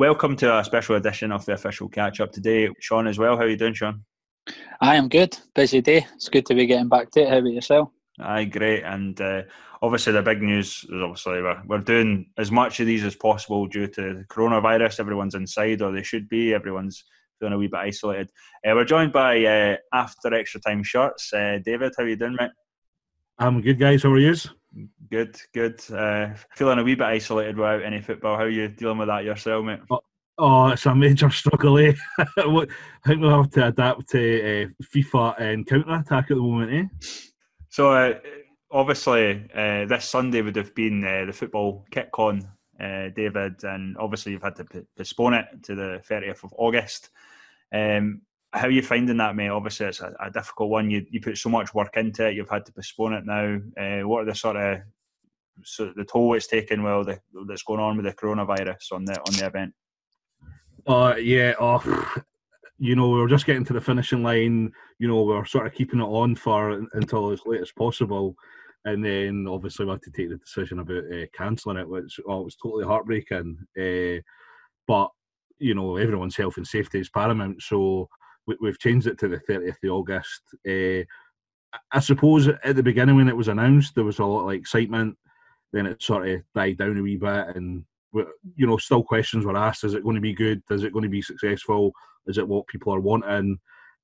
Welcome to a special edition of the official catch up today. Sean as well. How are you doing, Sean? I am good. Busy day. It's good to be getting back to it. How about yourself? Aye, great. And uh, obviously, the big news is obviously we're, we're doing as much of these as possible due to the coronavirus. Everyone's inside, or they should be. Everyone's feeling a wee bit isolated. Uh, we're joined by uh, After Extra Time Shirts. Uh, David, how are you doing, mate? I'm good, guys. How are you? Good, good. Uh, feeling a wee bit isolated without any football. How are you dealing with that yourself, mate? Oh, oh it's a major struggle, eh? I think we'll have to adapt to uh, FIFA and counter attack at the moment, eh? So, uh, obviously, uh, this Sunday would have been uh, the football kick-on, uh, David, and obviously you've had to postpone it to the 30th of August. Um, how are you finding that, mate? Obviously, it's a, a, difficult one. You you put so much work into it. You've had to postpone it now. Uh, what are the sort of so the toll it's taken? Well, the, that's going on with the coronavirus on the on the event. Uh, yeah. Oh, you know, we are just getting to the finishing line. You know, we are sort of keeping it on for until as late as possible, and then obviously we had to take the decision about uh, cancelling it, which oh, was totally heartbreaking. Uh, but you know, everyone's health and safety is paramount. So we, have changed it to the 30th of August. Uh, I suppose at the beginning when it was announced, there was a lot of excitement. Then it sort of died down a wee bit, and you know, still questions were asked: Is it going to be good? Is it going to be successful? Is it what people are wanting?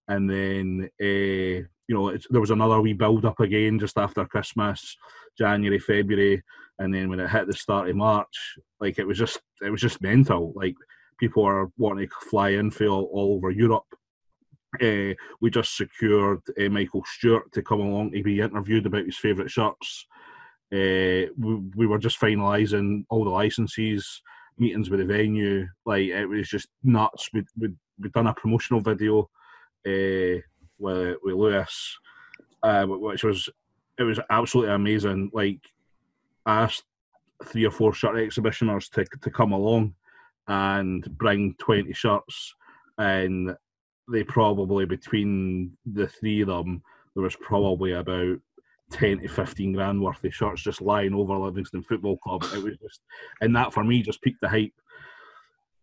And then uh, you know, there was another wee build up again just after Christmas, January, February, and then when it hit the start of March, like it was just it was just mental. Like people are wanting to fly in for all, all over Europe uh, we just secured uh, Michael Stewart to come along to be interviewed about his favourite shirts. Uh, we, we, were just finalising all the licenses, meetings with the venue. Like it was just nuts. We we we done a promotional video with with Lewis, which was it was absolutely amazing. Like asked three or four shirt exhibitioners to to come along and bring twenty shirts and they probably between the three of them, there was probably about ten to fifteen grand worth of shirts just lying over Livingston Football Club. It was just, and that for me just peaked the hype.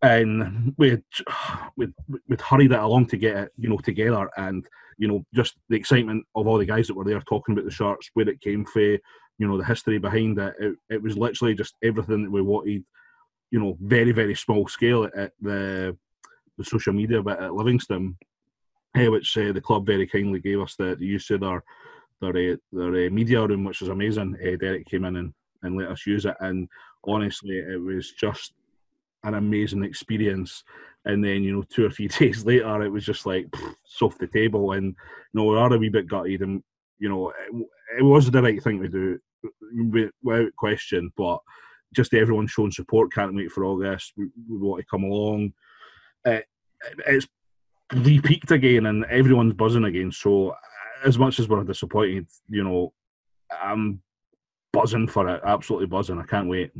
And we'd, we'd, we'd hurried it along to get it, you know, together, and you know, just the excitement of all the guys that were there talking about the shirts, where it came from, you know, the history behind it. It, it was literally just everything that we wanted, you know, very very small scale at, at the the social media bit at Livingston, uh, which uh, the club very kindly gave us the, the use of their their, uh, their uh, media room, which was amazing. Uh, Derek came in and, and let us use it, and honestly, it was just an amazing experience. And then, you know, two or three days later, it was just like pff, off the table. And you know, we are a wee bit gutted, and you know, it, it was the right thing to do, without question. But just everyone showing support. Can't wait for August. We, we want to come along it, it's repeaked again and everyone's buzzing again. So as much as we're disappointed, you know, I'm buzzing for it. Absolutely buzzing. I can't wait.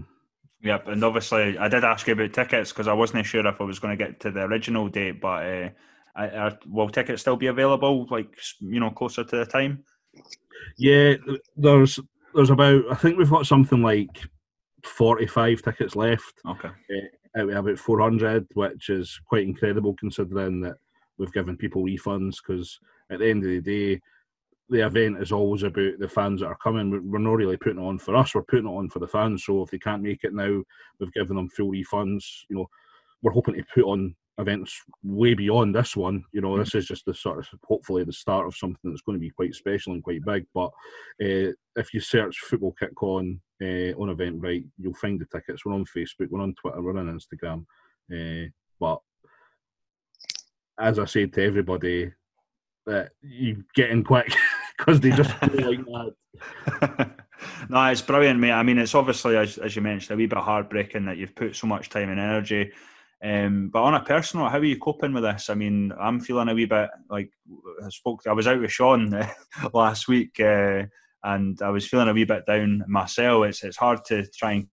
Yep, and obviously I did ask you about tickets because I wasn't sure if I was going to get to the original date, but uh, I, I, will tickets still be available, like you know, closer to the time? Yeah, there's there's about I think we've got something like forty five tickets left. Okay. Uh, out of about 400, which is quite incredible considering that we've given people refunds because at the end of the day, the event is always about the fans that are coming. We're not really putting it on for us, we're putting it on for the fans. So if they can't make it now, we've given them full refunds. You know, we're hoping to put on events way beyond this one. You know, this is just the sort of hopefully the start of something that's going to be quite special and quite big. But uh, if you search Football Kick On uh, on Eventbrite, you'll find the tickets. We're on Facebook, we're on Twitter, we're on Instagram. Uh, but as I said to everybody, that you get in quick because they just like that. no, it's brilliant, mate. I mean, it's obviously, as, as you mentioned, a wee bit heartbreaking that you've put so much time and energy um, but on a personal, how are you coping with this? I mean, I'm feeling a wee bit like I spoke. I was out with Sean uh, last week, uh, and I was feeling a wee bit down myself. It's it's hard to try and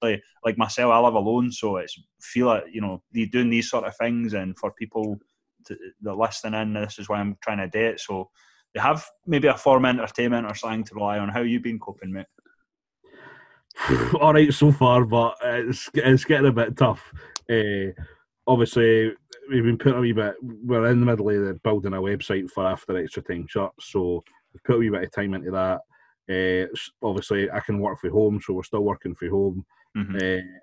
play like myself. I live alone, so it's feel it. You know, doing these sort of things, and for people to, that listening in, this is why I'm trying to do it. So they have maybe a form of entertainment or something to rely on. How you been coping, mate? All right so far, but it's it's getting a bit tough Uh, obviously, we've been putting a wee bit. We're in the middle of building a website for after extra time shirts, so put a wee bit of time into that. Uh, obviously, I can work from home, so we're still working from home. Mm-hmm. Uh,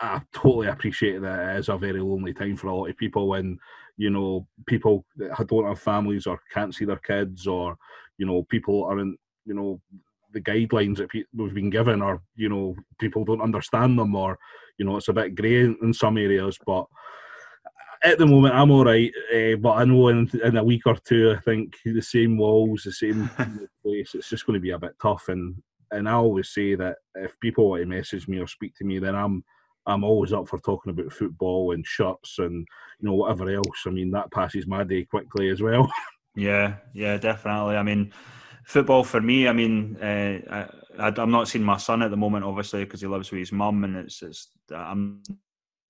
I totally appreciate that it is a very lonely time for a lot of people when you know people that don't have families or can't see their kids or you know people aren't you know the guidelines that we've been given or you know people don't understand them or you know it's a bit grey in some areas but at the moment I'm all right uh, but I know in, in a week or two I think the same walls the same place it's just going to be a bit tough and and I always say that if people want to message me or speak to me then I'm I'm always up for talking about football and shirts and you know whatever else. I mean that passes my day quickly as well. yeah, yeah, definitely. I mean, football for me. I mean, uh, I, am not seeing my son at the moment, obviously, because he lives with his mum, and it's it's I'm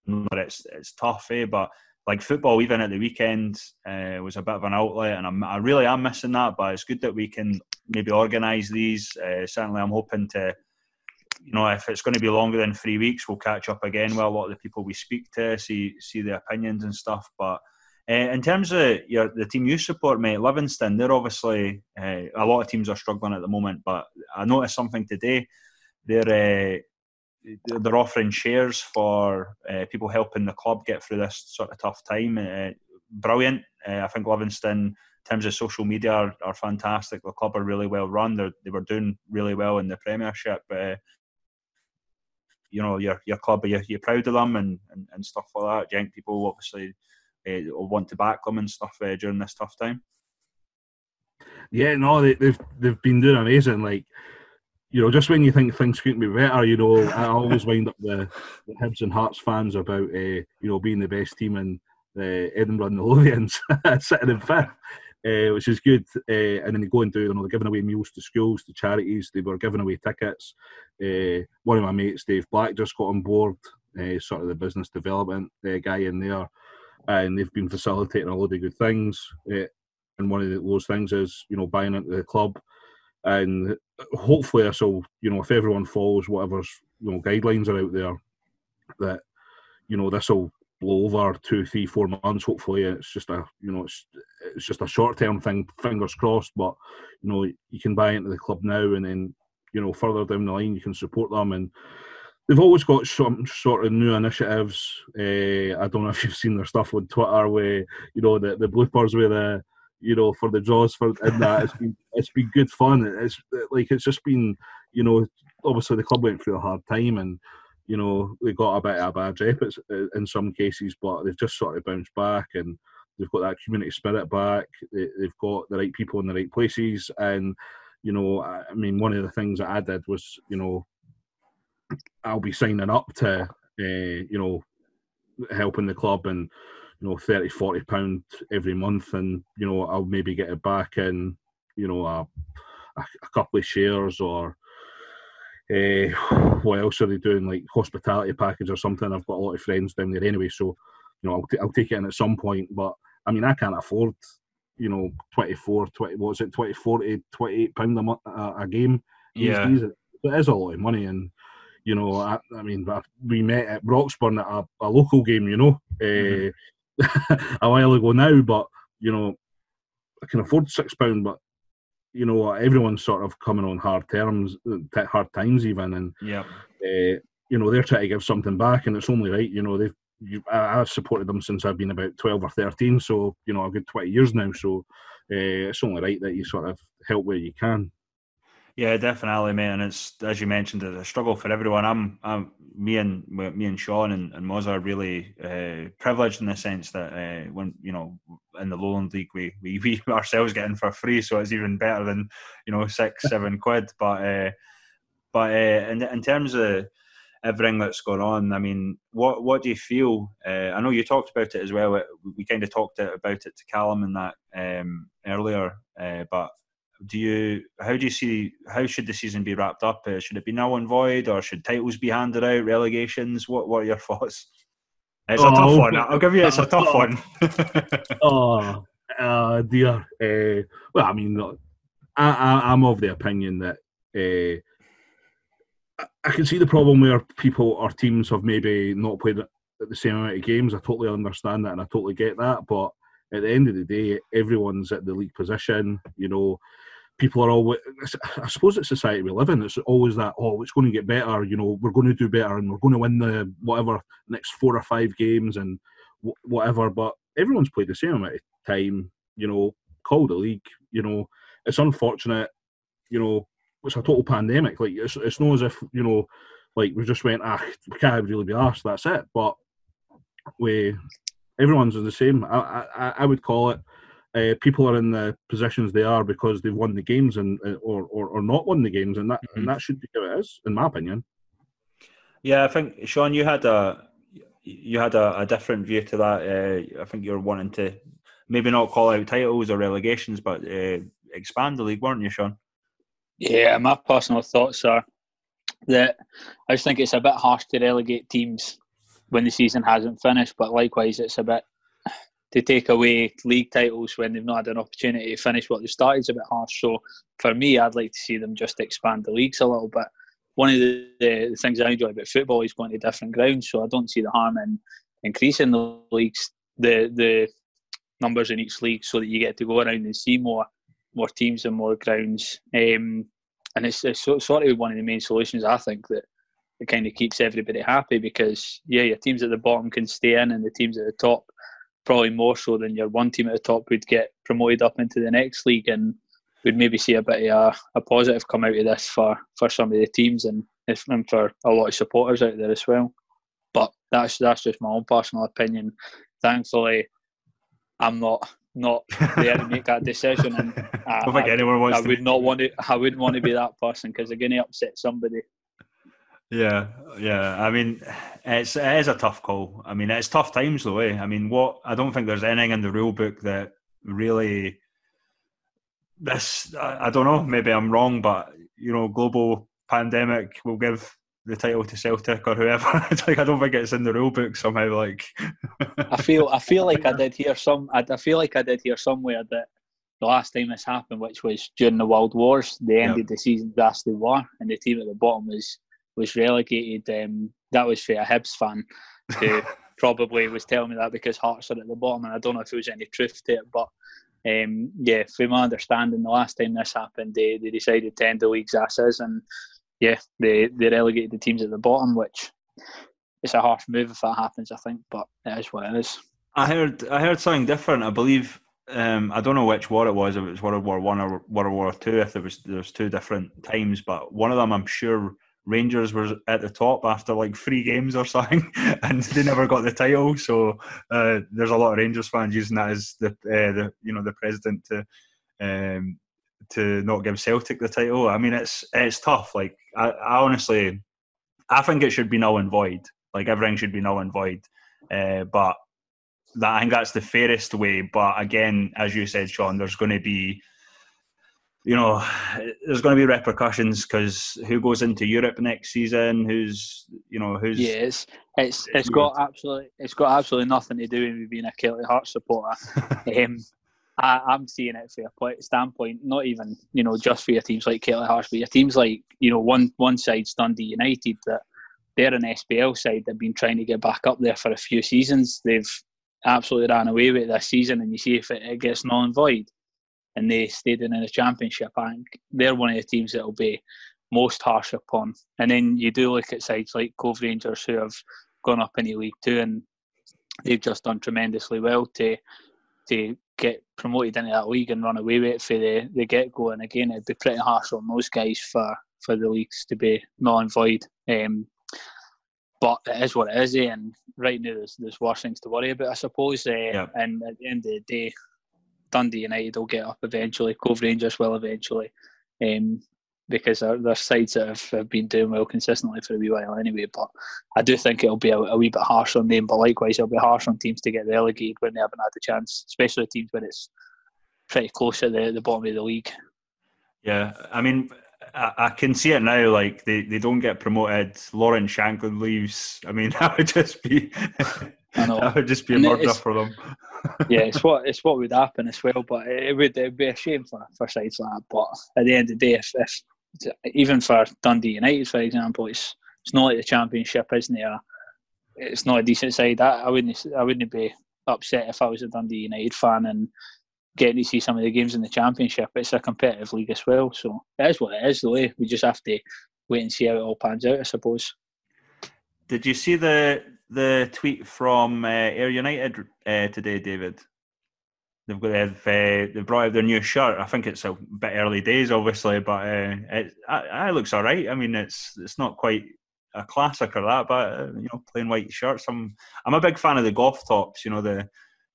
it's it's tough, eh? But like football, even at the weekend, uh, was a bit of an outlet, and I'm, I really am missing that. But it's good that we can maybe organise these. Uh, certainly, I'm hoping to you know, if it's going to be longer than three weeks, we'll catch up again with a lot of the people we speak to, see see their opinions and stuff. But uh, in terms of your the team you support, mate, Livingston, they're obviously uh, a lot of teams are struggling at the moment. But I noticed something today. They're uh, they're offering shares for people helping the club get through this sort of tough time. brilliant. I think Livingston in terms of social media are, are, fantastic. The club are really well run. They're, they were doing really well in the Premiership. Uh, you know your your club, you're, you're proud of them and, and, and stuff like that. Young people obviously uh, want to back them and stuff uh, during this tough time. Yeah, no, they, they've they've been doing amazing. Like you know, just when you think things couldn't be better, you know, I always wind up the, the Hibs and Hearts fans about uh, you know being the best team in the Edinburgh and the Lothians sitting in fifth uh, which is good. Uh, and then they go and do, you know, they're giving away meals to schools, to charities. They were giving away tickets. Uh, one of my mates, Dave Black, just got on board, sort of the business development guy in there, and they've been facilitating a lot of good things. and one of those things is, you know, buying into the club. And hopefully, this you know, if everyone follows whatever's, you know, guidelines are out there, that, you know, this will blow over two, three, four months. Hopefully, it's just a you know it's it's just a short term thing. Fingers crossed. But you know you can buy into the club now, and then you know further down the line you can support them. And they've always got some sort of new initiatives. Uh, I don't know if you've seen their stuff on Twitter, where you know the the bloopers with the you know for the draws for in that. It's been it's been good fun. It's like it's just been you know obviously the club went through a hard time and you know, they got a bit of a bad rep in some cases, but they've just sort of bounced back and they've got that community spirit back. They've got the right people in the right places. And, you know, I mean, one of the things that I did was, you know, I'll be signing up to, uh, you know, helping the club and, you know, 30, 40 pound every month. And, you know, I'll maybe get it back in, you know, a, a couple of shares or, uh, what else are they doing? Like hospitality package or something. I've got a lot of friends down there anyway, so you know I'll, t- I'll take it in at some point. But I mean, I can't afford you know 24, 20, what's it, 20, 40, 28 pound a, month, a, a game. Yeah, it is a lot of money, and you know, I, I mean, we met at Broxburn at a, a local game, you know, mm-hmm. Uh, a while ago now, but you know, I can afford six pound, but you know everyone's sort of coming on hard terms, hard times even, and yeah, uh, you know they're trying to give something back, and it's only right. You know they've you, I, have supported them since I've been about twelve or thirteen, so you know a good twenty years now. So uh, it's only right that you sort of help where you can. Yeah, definitely, mate. And it's as you mentioned, it's a struggle for everyone. I'm, I'm me and me and Sean and, and Moz are really uh, privileged in the sense that uh, when you know in the Lowland League we, we we ourselves get in for free, so it's even better than you know six seven quid. But uh, but uh, in in terms of everything that's gone on, I mean, what what do you feel? Uh, I know you talked about it as well. We kind of talked about it to Callum and that um, earlier, uh, but do you how do you see how should the season be wrapped up? Uh, should it be null and void, or should titles be handed out? Relegations? What What are your thoughts? It's oh, a tough one. I'll give you. It's a tough oh, one. oh, uh, dear. Uh, well, I mean, I, I, am of the opinion that uh, I can see the problem where people or teams have maybe not played the same amount of games. I totally understand that and I totally get that. But at the end of the day, everyone's at the league position. You know, people are always. I suppose it's society we live in. It's always that. Oh, it's going to get better. You know, we're going to do better and we're going to win the whatever next four or five games and whatever. But everyone's played the same amount of time. You know, call the league. You know, it's unfortunate. You know, it's a total pandemic. Like it's it's not as if you know, like we just went ah we can't really be asked. That's it. But we everyone's in the same. I I, I would call it. Uh, people are in the positions they are because they've won the games and uh, or, or, or not won the games, and that mm-hmm. and that should be how it is, in my opinion. Yeah, I think Sean, you had a you had a, a different view to that. Uh, I think you're wanting to maybe not call out titles or relegations, but uh, expand the league, weren't you, Sean? Yeah, my personal thoughts are that I just think it's a bit harsh to relegate teams when the season hasn't finished, but likewise, it's a bit to take away league titles when they've not had an opportunity to finish what they started is a bit harsh. So for me, I'd like to see them just expand the leagues a little bit. One of the, the, things I enjoy about football is going to different grounds, so I don't see the harm in increasing the leagues, the the numbers in each league, so that you get to go around and see more more teams and more grounds. Um, and it's, it's sort of one of the main solutions I think that it kind of keeps everybody happy because yeah, your teams at the bottom can stay in, and the teams at the top probably more so than your one team at the top would get promoted up into the next league, and we'd maybe see a bit of a, a positive come out of this for for some of the teams and, and for a lot of supporters out there as well. But that's that's just my own personal opinion. Thankfully, I'm not not there to make that decision, and I, I, I, I would not want to. I wouldn't want to be that person because they're going to upset somebody. Yeah, yeah. I mean, it's it is a tough call. I mean, it's tough times though. Eh? I mean, what I don't think there's anything in the rule book that really. This I, I don't know. Maybe I'm wrong, but you know, global pandemic will give the title to Celtic or whoever. like I don't think it's in the rule book somehow. Like I feel, I feel like I did hear some. I, I, feel like I did hear somewhere that the last time this happened, which was during the World Wars, they ended yep. the season vastly war, and the team at the bottom was was relegated. Um, that was for a Hibs fan who probably was telling me that because Hearts are at the bottom, and I don't know if there was any truth to it, but. Um, yeah, from my understanding, the last time this happened, they, they decided to end the league's asses, and yeah, they they relegated the teams at the bottom, which it's a harsh move if that happens. I think, but it is what it is. I heard I heard something different. I believe um, I don't know which war it was. If it was World War One or World War Two. If there was there's two different times, but one of them I'm sure Rangers were at the top after like three games or something, and they never got the title. So uh, there's a lot of Rangers fans using that as the uh, the you know the president to um, to not give Celtic the title. I mean, it's it's tough. Like I, I honestly, I think it should be null and void. Like everything should be null and void. Uh, but that I think that's the fairest way. But again, as you said, Sean, there's going to be, you know, there's going to be repercussions because who goes into Europe next season? Who's, you know, who's? Yes, it's it's got absolutely it's got absolutely nothing to do with being a Celtic Hearts supporter. um, I, am seeing it from a point standpoint, not even you know just for your teams like Celtic Hearts, but your teams like you know one one side's Dundee United that they're an SPL side. They've been trying to get back up there for a few seasons. They've absolutely ran away with it this season, and you see if it, it gets null and void, and they stayed in the championship. I think they're one of the teams that will be most harsh upon. And then you do look at sides like Cove Rangers who have gone up in League Two, and they've just done tremendously well to to get promoted into that league and run away with it for the, the get go. And again, it'd be pretty harsh on those guys for, for the leagues to be null and void. Um, but it is what it is, eh? and right now there's, there's worse things to worry about, I suppose. Uh, yeah. And at the end of the day, Dundee United will get up eventually. Cove Rangers will eventually. Um, because there, there's sides that have, have, been doing well consistently for a wee while anyway. But I do think it'll be a, a, wee bit harsh on them. But likewise, it'll be harsh on teams to get relegated when they haven't had the chance, especially teams when it's pretty close at the, the bottom of the league. Yeah, I mean, I, I, can see it now. Like they, they don't get promoted. Lawrence Shankland leaves. I mean, that would just be that would just be a murder for them. Yeah, it's what it's what would happen as well. But it would it'd be a shame for, for sides like that. But at the end of the day, if, if even for Dundee United, for example, it's it's not like the championship, isn't it? Uh, it's not a decent side. I, I wouldn't I wouldn't be upset if I was a Dundee United fan and getting to see some of the games in the Championship. It's a competitive league as well, so it is what it is. The eh? way we just have to wait and see how it all pans out, I suppose. Did you see the the tweet from uh, Ayr United uh, today, David? They've got they've, uh, they've brought out their new shirt. I think it's a bit early days, obviously, but uh, it, it, looks all right. I mean, it's it's not quite a classic or that, but uh, you know, plain white shirts. I'm I'm a big fan of the golf tops. You know, the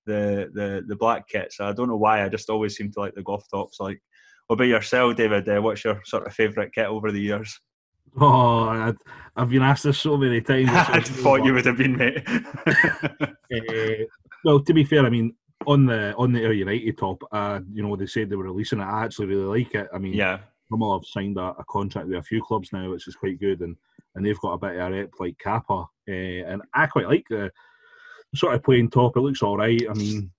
the the the black kits. I don't know why. I just always seem to like the golf tops. Like, what about yourself, David? Uh, what's your sort of favourite kit over the years? Oh, i have been asked this so many times. I thought you would have been, mate. uh, well, to be fair, I mean, on the on the Ayr United top, uh, you know, they said they were releasing it. I actually really like it. I mean, yeah, Hummel have signed a, a, contract with a few clubs now, which is quite good, and and they've got a bit of a rep like Kappa, uh, and I quite like the sort of playing top. It looks all right. I mean,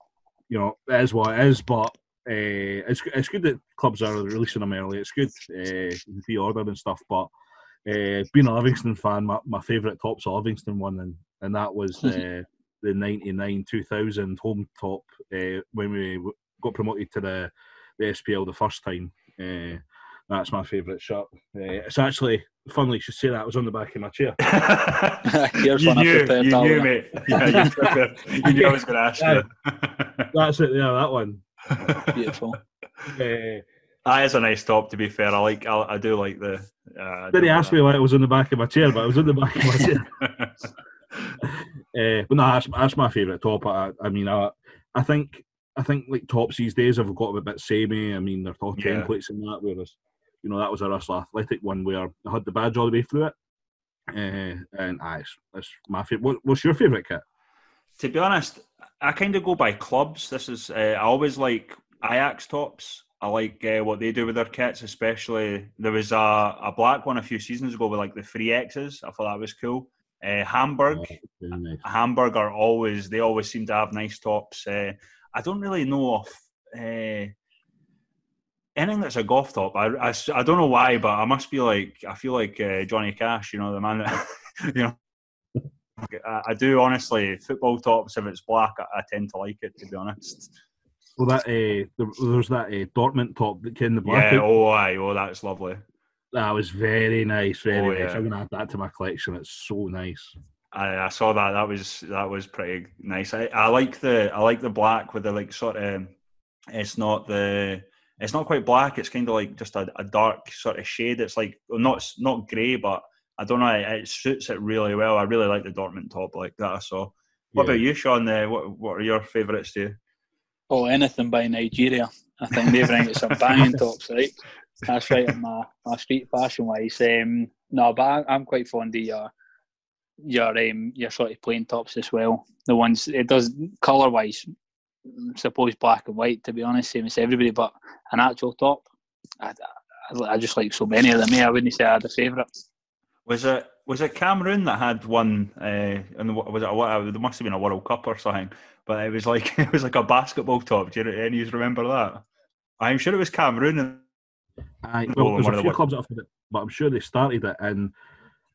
you know, it is what it is, but uh, it's it's good that clubs are releasing them early. It's good uh, pre-order and stuff, but uh, being a Livingston fan, my, my favourite top's a Livingston one, and and that was uh, the 99 2000 home top uh, when we got promoted to the, the SPL the first time. Uh, that's my favourite shot. Uh, it's actually, funnily, you should say that. I was on the back of my chair. you knew, you knew, mate. Yeah, you, you knew I was going to ask yeah, you. that's it, yeah, that one. Beautiful. That is a nice top, to be fair. I like, I, I do like the. Uh, Did he ask me why it was on the back of my chair? But it was on the back of my chair. Uh, but no, that's, that's my favourite top. I, I mean, I, I think I think like tops these days have got a bit samey. I mean, they're talking yeah. templates and that, whereas you know that was a Russell Athletic one where I had the badge all the way through it. Uh, and it's, it's my favorite. What, what's your favourite kit? To be honest, I kind of go by clubs. This is uh, I always like Ajax tops. I like uh, what they do with their kits, especially there was a, a black one a few seasons ago with like the three X's. I thought that was cool. Uh, Hamburg, oh, nice. Hamburg are always they always seem to have nice tops. Uh, I don't really know if uh, anything that's a golf top. I, I, I, don't know why, but I must be like I feel like uh, Johnny Cash, you know, the man that you know. I, I, do honestly football tops. If it's black, I, I, tend to like it. To be honest. Well, that uh, there's that uh, Dortmund top that came in the black. Yeah. Oh, aye. Oh, that's lovely. That was very nice, very oh, nice. Yeah. I'm gonna add that to my collection. It's so nice. I, I saw that. That was that was pretty nice. I, I like the I like the black with the like sort of. It's not the. It's not quite black. It's kind of like just a, a dark sort of shade. It's like not not grey, but I don't know. It, it, suits it really well. I really like the Dortmund top like that. I saw. What yeah. about you, Sean? Uh, what what are your favourites too? Oh, anything by Nigeria. I think they bring some banging tops, right? That's right in my, my street fashion wise. Um, no, but I, am quite fond of your your um, your sort of plain tops as well. The ones it does colour wise, suppose black and white to be honest, same as everybody. But an actual top, I, I, I just like so many of them. I wouldn't say I had a favourite. Was it was it Cameroon that had one? Uh, and was it a, there must have been a World Cup or something? But it was like it was like a basketball top. Do you any of you remember that? I'm sure it was Cameroon. I, well, there's a few clubs that have it, but I'm sure they started it, and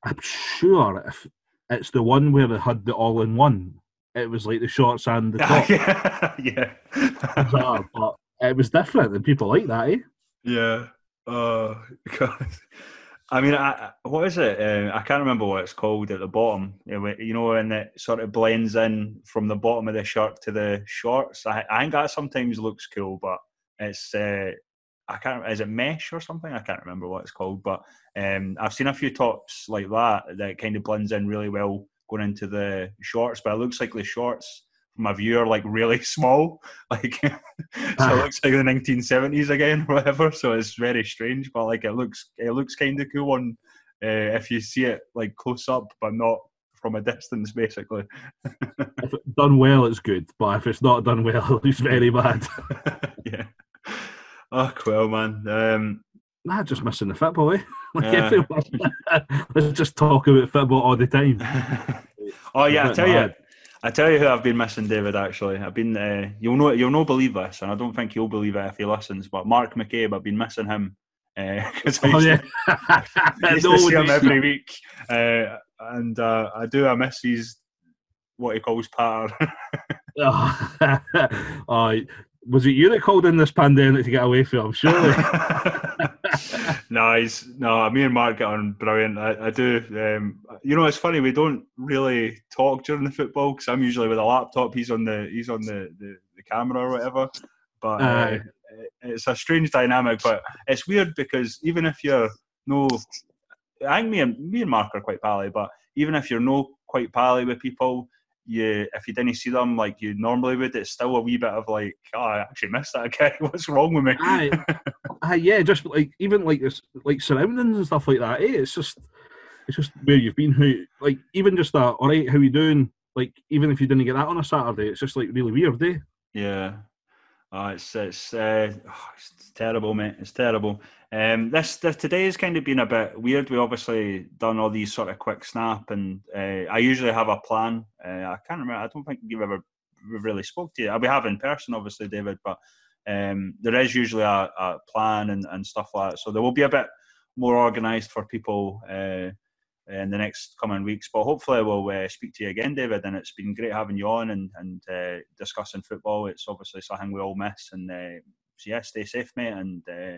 I'm sure if it's the one where they had the all-in-one, it was like the shorts and the top. yeah, Bizarre, but it was different, and people like that, eh? Yeah. Oh God. I mean, I, what is it? Uh, I can't remember what it's called at the bottom. You know, and it sort of blends in from the bottom of the shirt to the shorts. I, I think that sometimes looks cool, but it's uh, I can't. Is it mesh or something? I can't remember what it's called, but um, I've seen a few tops like that that kind of blends in really well going into the shorts. But it looks like the shorts a view are like really small, like so it ah. looks like the 1970s again, or whatever. So it's very strange, but like it looks it looks kind of cool on uh, if you see it like close up, but not from a distance, basically. if it's done well, it's good, but if it's not done well, it looks very bad. yeah. Oh, well, man. Um, nah, just missing the football, eh? like let's just talk about football all the time. oh yeah, I tell you, I tell you who I've been missing, David. Actually, I've been. Uh, you'll know. You'll know. Believe this, and I don't think you'll believe it if he listens. But Mark McCabe, I've been missing him because uh, I, used, oh, yeah. I used to see him every week, uh, and uh, I do. I miss his what he calls patter. oh, was it you that called in this pandemic to get away from him? Surely. No, he's no. Me and Mark get on brilliant. I, I do. Um, you know, it's funny. We don't really talk during the football because I'm usually with a laptop. He's on the he's on the the, the camera or whatever. But uh, it's a strange dynamic. But it's weird because even if you're no, I think me and me and Mark are quite pally. But even if you're no quite pally with people, you if you didn't see them like you normally would, it's still a wee bit of like, oh, I actually missed that guy. What's wrong with me? Aye, aye, yeah, just like even like this, like surroundings and stuff like that. Eh? It's just, it's just where you've been. Who like even just that. All right, how you doing? Like even if you didn't get that on a Saturday, it's just like really weird, eh? Yeah, Oh, it's it's, uh, oh, it's terrible, mate. It's terrible. Um, this, this today has kind of been a bit weird. We obviously done all these sort of quick snap, and uh, I usually have a plan. Uh, I can't remember. I don't think you've ever really spoke to you. We have in person, obviously, David, but um, there is usually a, a, plan and, and stuff like that. So there will be a bit more organised for people uh, in the next coming weeks. But hopefully, we'll uh, speak to you again, David. And it's been great having you on and, and uh, discussing football. It's obviously something we all miss. And uh, so, yeah, stay safe, mate. And uh,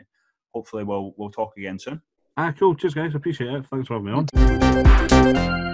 hopefully, we'll we'll talk again soon. Ah, cool. Cheers, guys. Appreciate it. Thanks for having me on.